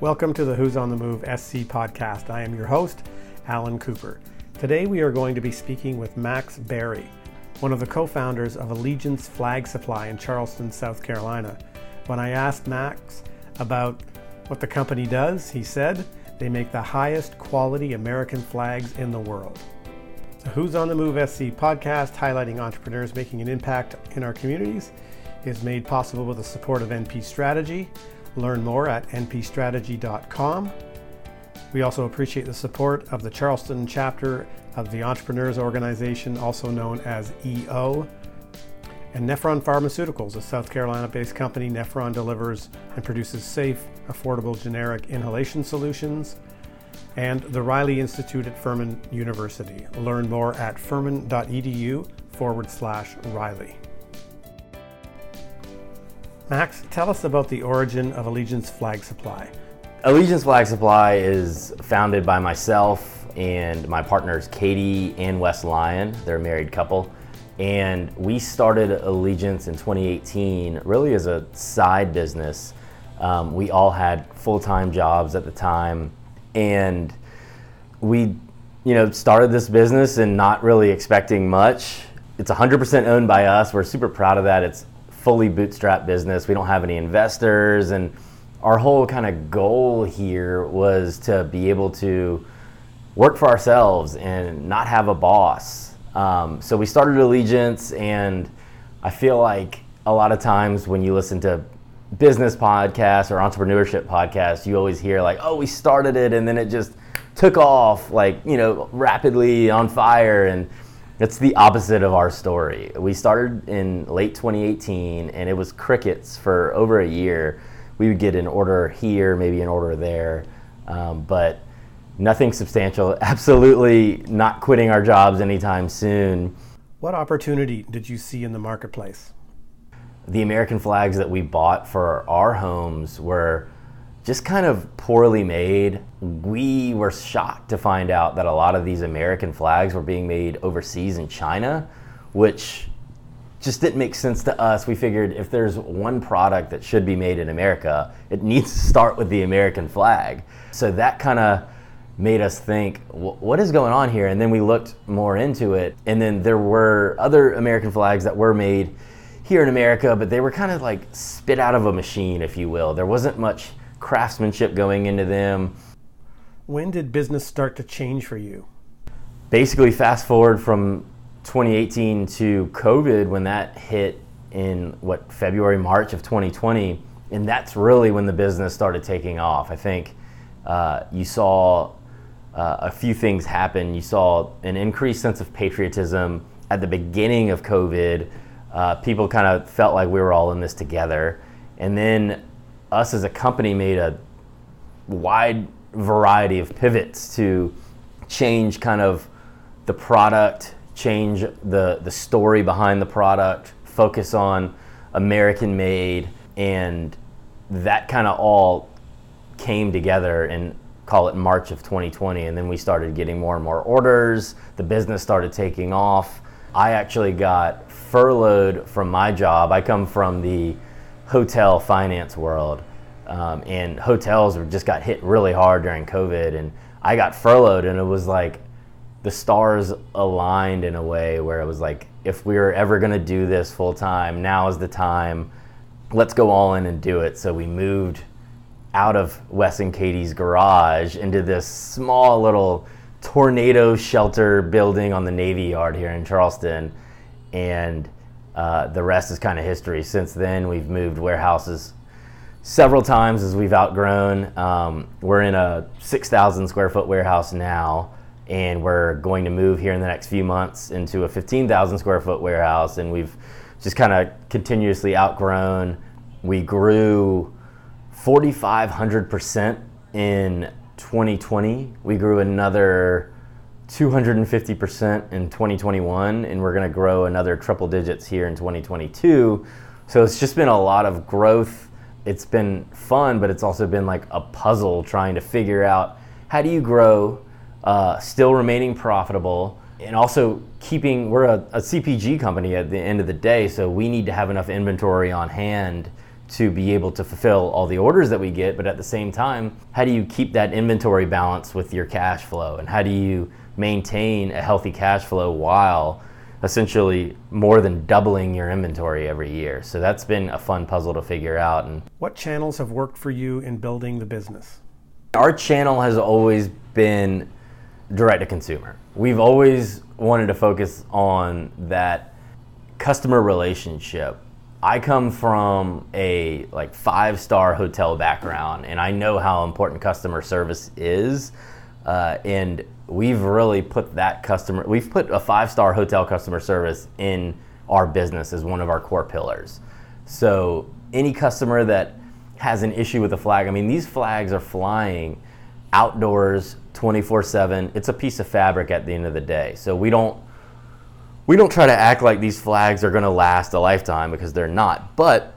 Welcome to the Who's on the Move SC podcast. I am your host, Alan Cooper. Today we are going to be speaking with Max Barry, one of the co founders of Allegiance Flag Supply in Charleston, South Carolina. When I asked Max about what the company does, he said they make the highest quality American flags in the world. The Who's on the Move SC podcast, highlighting entrepreneurs making an impact in our communities, is made possible with the support of NP Strategy Learn more at npstrategy.com. We also appreciate the support of the Charleston chapter of the Entrepreneurs Organization, also known as EO. And Nephron Pharmaceuticals, a South Carolina based company. Nephron delivers and produces safe, affordable generic inhalation solutions. And the Riley Institute at Furman University. Learn more at furman.edu forward slash Riley. Max, tell us about the origin of Allegiance Flag Supply. Allegiance Flag Supply is founded by myself and my partners Katie and Wes Lyon. They're a married couple. And we started Allegiance in 2018 really as a side business. Um, we all had full time jobs at the time. And we, you know, started this business and not really expecting much. It's 100% owned by us. We're super proud of that. It's fully bootstrap business. We don't have any investors. And our whole kind of goal here was to be able to work for ourselves and not have a boss. Um, so we started Allegiance, and I feel like a lot of times when you listen to business podcasts or entrepreneurship podcasts, you always hear like, "Oh, we started it, and then it just took off like you know rapidly on fire." And it's the opposite of our story. We started in late 2018 and it was crickets for over a year. We would get an order here, maybe an order there, um, but nothing substantial. Absolutely not quitting our jobs anytime soon. What opportunity did you see in the marketplace? The American flags that we bought for our homes were just kind of poorly made. We were shocked to find out that a lot of these American flags were being made overseas in China, which just didn't make sense to us. We figured if there's one product that should be made in America, it needs to start with the American flag. So that kind of made us think, what is going on here? And then we looked more into it. And then there were other American flags that were made here in America, but they were kind of like spit out of a machine, if you will. There wasn't much craftsmanship going into them. When did business start to change for you? Basically, fast forward from 2018 to COVID when that hit in what February, March of 2020, and that's really when the business started taking off. I think uh, you saw uh, a few things happen. You saw an increased sense of patriotism at the beginning of COVID. Uh, people kind of felt like we were all in this together. And then us as a company made a wide variety of pivots to change kind of the product, change the, the story behind the product, focus on American made, and that kind of all came together in call it March of 2020. And then we started getting more and more orders. The business started taking off. I actually got furloughed from my job. I come from the hotel finance world. Um, and hotels just got hit really hard during COVID. And I got furloughed, and it was like the stars aligned in a way where it was like, if we were ever going to do this full time, now is the time. Let's go all in and do it. So we moved out of Wes and Katie's garage into this small little tornado shelter building on the Navy Yard here in Charleston. And uh, the rest is kind of history. Since then, we've moved warehouses several times as we've outgrown. Um, we're in a 6,000 square foot warehouse now, and we're going to move here in the next few months into a 15,000 square foot warehouse. And we've just kind of continuously outgrown. We grew 4,500% in 2020. We grew another 250% in 2021, and we're going to grow another triple digits here in 2022. So it's just been a lot of growth. It's been fun, but it's also been like a puzzle trying to figure out how do you grow, uh, still remaining profitable, and also keeping. We're a, a CPG company at the end of the day, so we need to have enough inventory on hand to be able to fulfill all the orders that we get, but at the same time, how do you keep that inventory balance with your cash flow? And how do you maintain a healthy cash flow while essentially more than doubling your inventory every year? So that's been a fun puzzle to figure out. And what channels have worked for you in building the business? Our channel has always been direct to consumer. We've always wanted to focus on that customer relationship I come from a like five star hotel background, and I know how important customer service is. Uh, and we've really put that customer, we've put a five star hotel customer service in our business as one of our core pillars. So any customer that has an issue with a flag, I mean, these flags are flying outdoors 24 7. It's a piece of fabric at the end of the day. So we don't we don't try to act like these flags are going to last a lifetime because they're not. But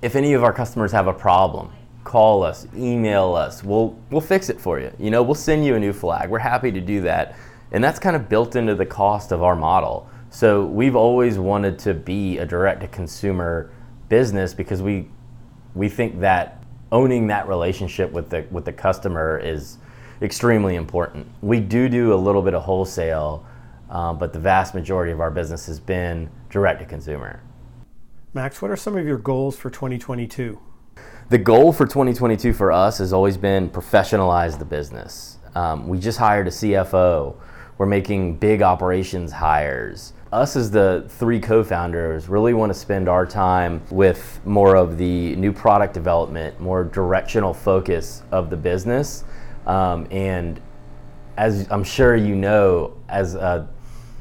if any of our customers have a problem, call us, email us. We'll we'll fix it for you. You know, we'll send you a new flag. We're happy to do that. And that's kind of built into the cost of our model. So we've always wanted to be a direct to consumer business because we we think that owning that relationship with the with the customer is extremely important. We do do a little bit of wholesale um, but the vast majority of our business has been direct to consumer. Max, what are some of your goals for 2022? The goal for 2022 for us has always been professionalize the business. Um, we just hired a CFO. We're making big operations hires. Us as the three co-founders really want to spend our time with more of the new product development, more directional focus of the business, um, and as I'm sure you know, as a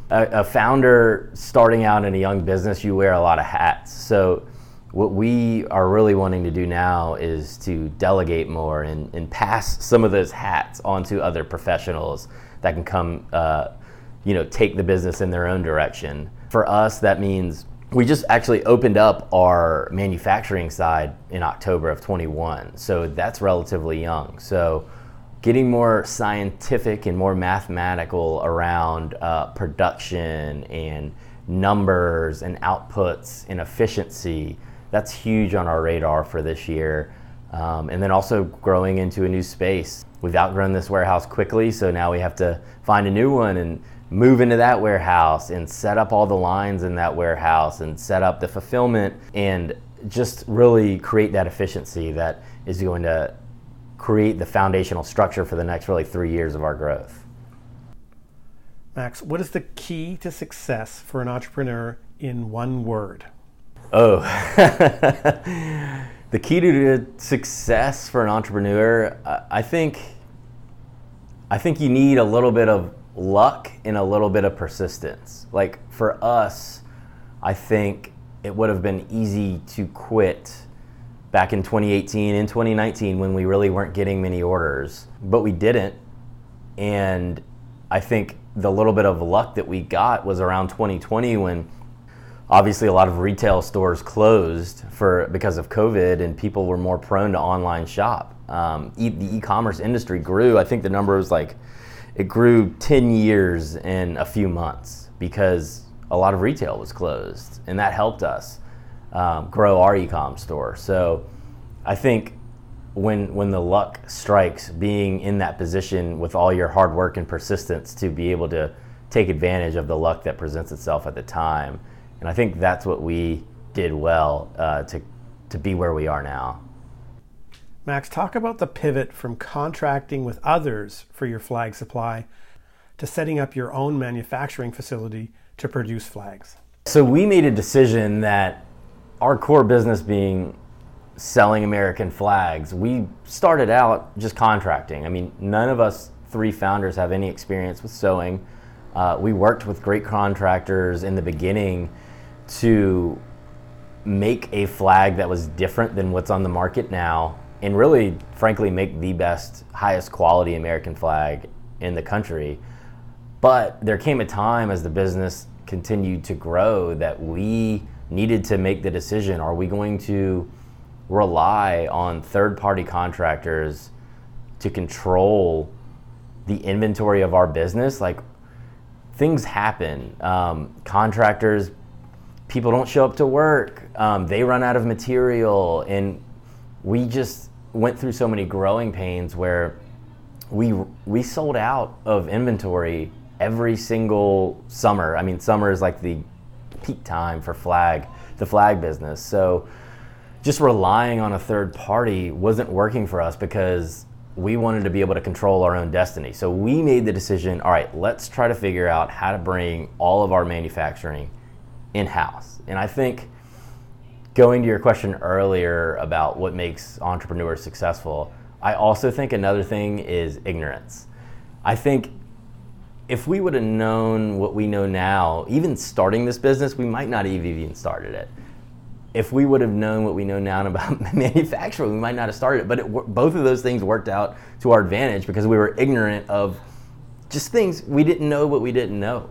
a, a founder starting out in a young business, you wear a lot of hats. So what we are really wanting to do now is to delegate more and, and pass some of those hats onto other professionals that can come, uh, you know, take the business in their own direction. For us, that means we just actually opened up our manufacturing side in October of 21. So that's relatively young. So getting more scientific and more mathematical around uh, production and numbers and outputs and efficiency. That's huge on our radar for this year. Um, and then also growing into a new space. We've outgrown this warehouse quickly, so now we have to find a new one and move into that warehouse and set up all the lines in that warehouse and set up the fulfillment and just really create that efficiency that is going to create the foundational structure for the next really three years of our growth. Max, what is the key to success for an entrepreneur in one word? Oh, the key to success for an entrepreneur, I think, I think you need a little bit of luck and a little bit of persistence. Like for us, I think it would have been easy to quit back in 2018 and 2019 when we really weren't getting many orders, but we didn't. And I think the little bit of luck that we got was around 2020 when obviously a lot of retail stores closed for because of COVID and people were more prone to online shop. Um, e- the e-commerce industry grew. I think the number was like it grew 10 years in a few months because a lot of retail was closed, and that helped us um, grow our e-com store. So I think when when the luck strikes, being in that position with all your hard work and persistence to be able to take advantage of the luck that presents itself at the time, and I think that's what we did well uh, to to be where we are now. Max, talk about the pivot from contracting with others for your flag supply to setting up your own manufacturing facility to produce flags. So we made a decision that our core business being selling American flags, we started out just contracting. I mean, none of us three founders have any experience with sewing. Uh, we worked with great contractors in the beginning to make a flag that was different than what's on the market now and really frankly make the best highest quality american flag in the country. But there came a time as the business continued to grow that we needed to make the decision are we going to rely on third party contractors to control the inventory of our business? Like things happen. Um, contractors people don't show up to work. Um, they run out of material, and we just went through so many growing pains where we we sold out of inventory every single summer. I mean, summer is like the peak time for flag, the flag business. So just relying on a third party wasn't working for us because we wanted to be able to control our own destiny. So we made the decision, all right, let's try to figure out how to bring all of our manufacturing in-house. And I think going to your question earlier about what makes entrepreneurs successful, I also think another thing is ignorance. I think if we would have known what we know now, even starting this business, we might not have even started it. If we would have known what we know now about manufacturing, we might not have started it. But it, both of those things worked out to our advantage because we were ignorant of just things we didn't know what we didn't know.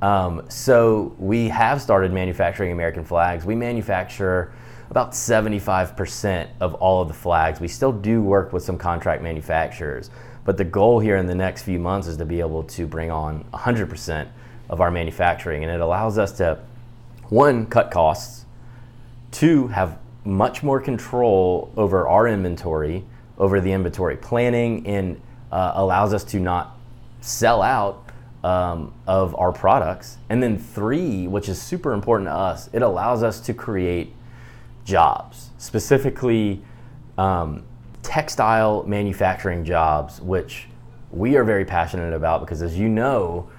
Um, so we have started manufacturing American flags. We manufacture about 75% of all of the flags. We still do work with some contract manufacturers, but the goal here in the next few months is to be able to bring on 100% of our manufacturing, and it allows us to, one, cut costs, two, have much more control over our inventory, over the inventory planning, and uh, allows us to not sell out um, of our products. And then three, which is super important to us, it allows us to create jobs, specifically um, textile manufacturing jobs, which we are very passionate about because, as you know,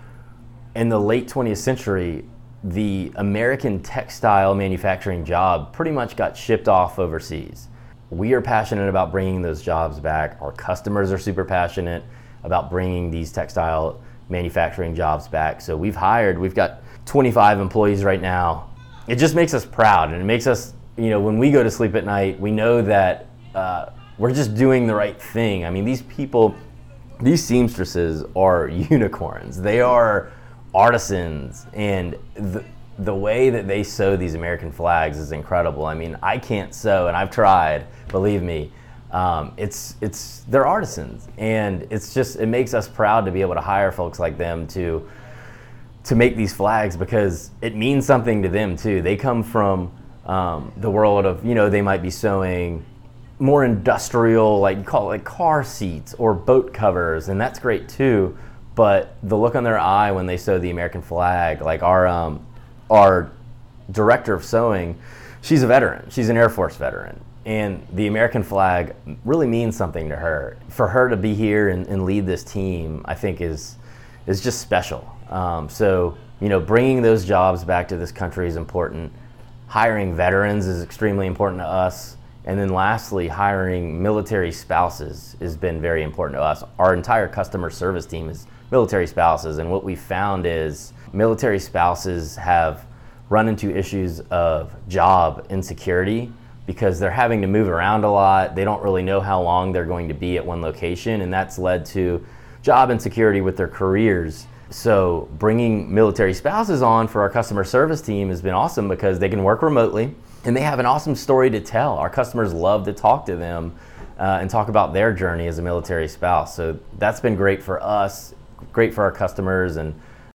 in the late 20th century, the American textile manufacturing job pretty much got shipped off overseas. We are passionate about bringing those jobs back. Our customers are super passionate about bringing these textile manufacturing jobs back. So we've hired, we've got 25 employees right now. It just makes us proud and it makes us, you know, when we go to sleep at night, we know that uh, we're just doing the right thing. I mean, these people, these seamstresses are unicorns. They are artisans and the, the way that they sew these American flags is incredible. I mean, I can't sew and I've tried, believe me um, it's it's they're artisans, and it's just it makes us proud to be able to hire folks like them to to make these flags because it means something to them too. They come from um, the world of you know they might be sewing more industrial, like you call it like car seats or boat covers, and that's great too. But the look on their eye when they sew the American flag, like our um, our director of sewing, she's a veteran. She's an Air Force veteran, and the American flag really means something to her. For her to be here and, and lead this team, I think is is just special. Um, so you know, bringing those jobs back to this country is important. Hiring veterans is extremely important to us. And then lastly, hiring military spouses has been very important to us. Our entire customer service team is military spouses. And what we found is military spouses have run into issues of job insecurity because they're having to move around a lot. They don't really know how long they're going to be at one location, and that's led to job insecurity with their careers. So, bringing military spouses on for our customer service team has been awesome because they can work remotely and they have an awesome story to tell. Our customers love to talk to them uh, and talk about their journey as a military spouse. So, that's been great for us, great for our customers, and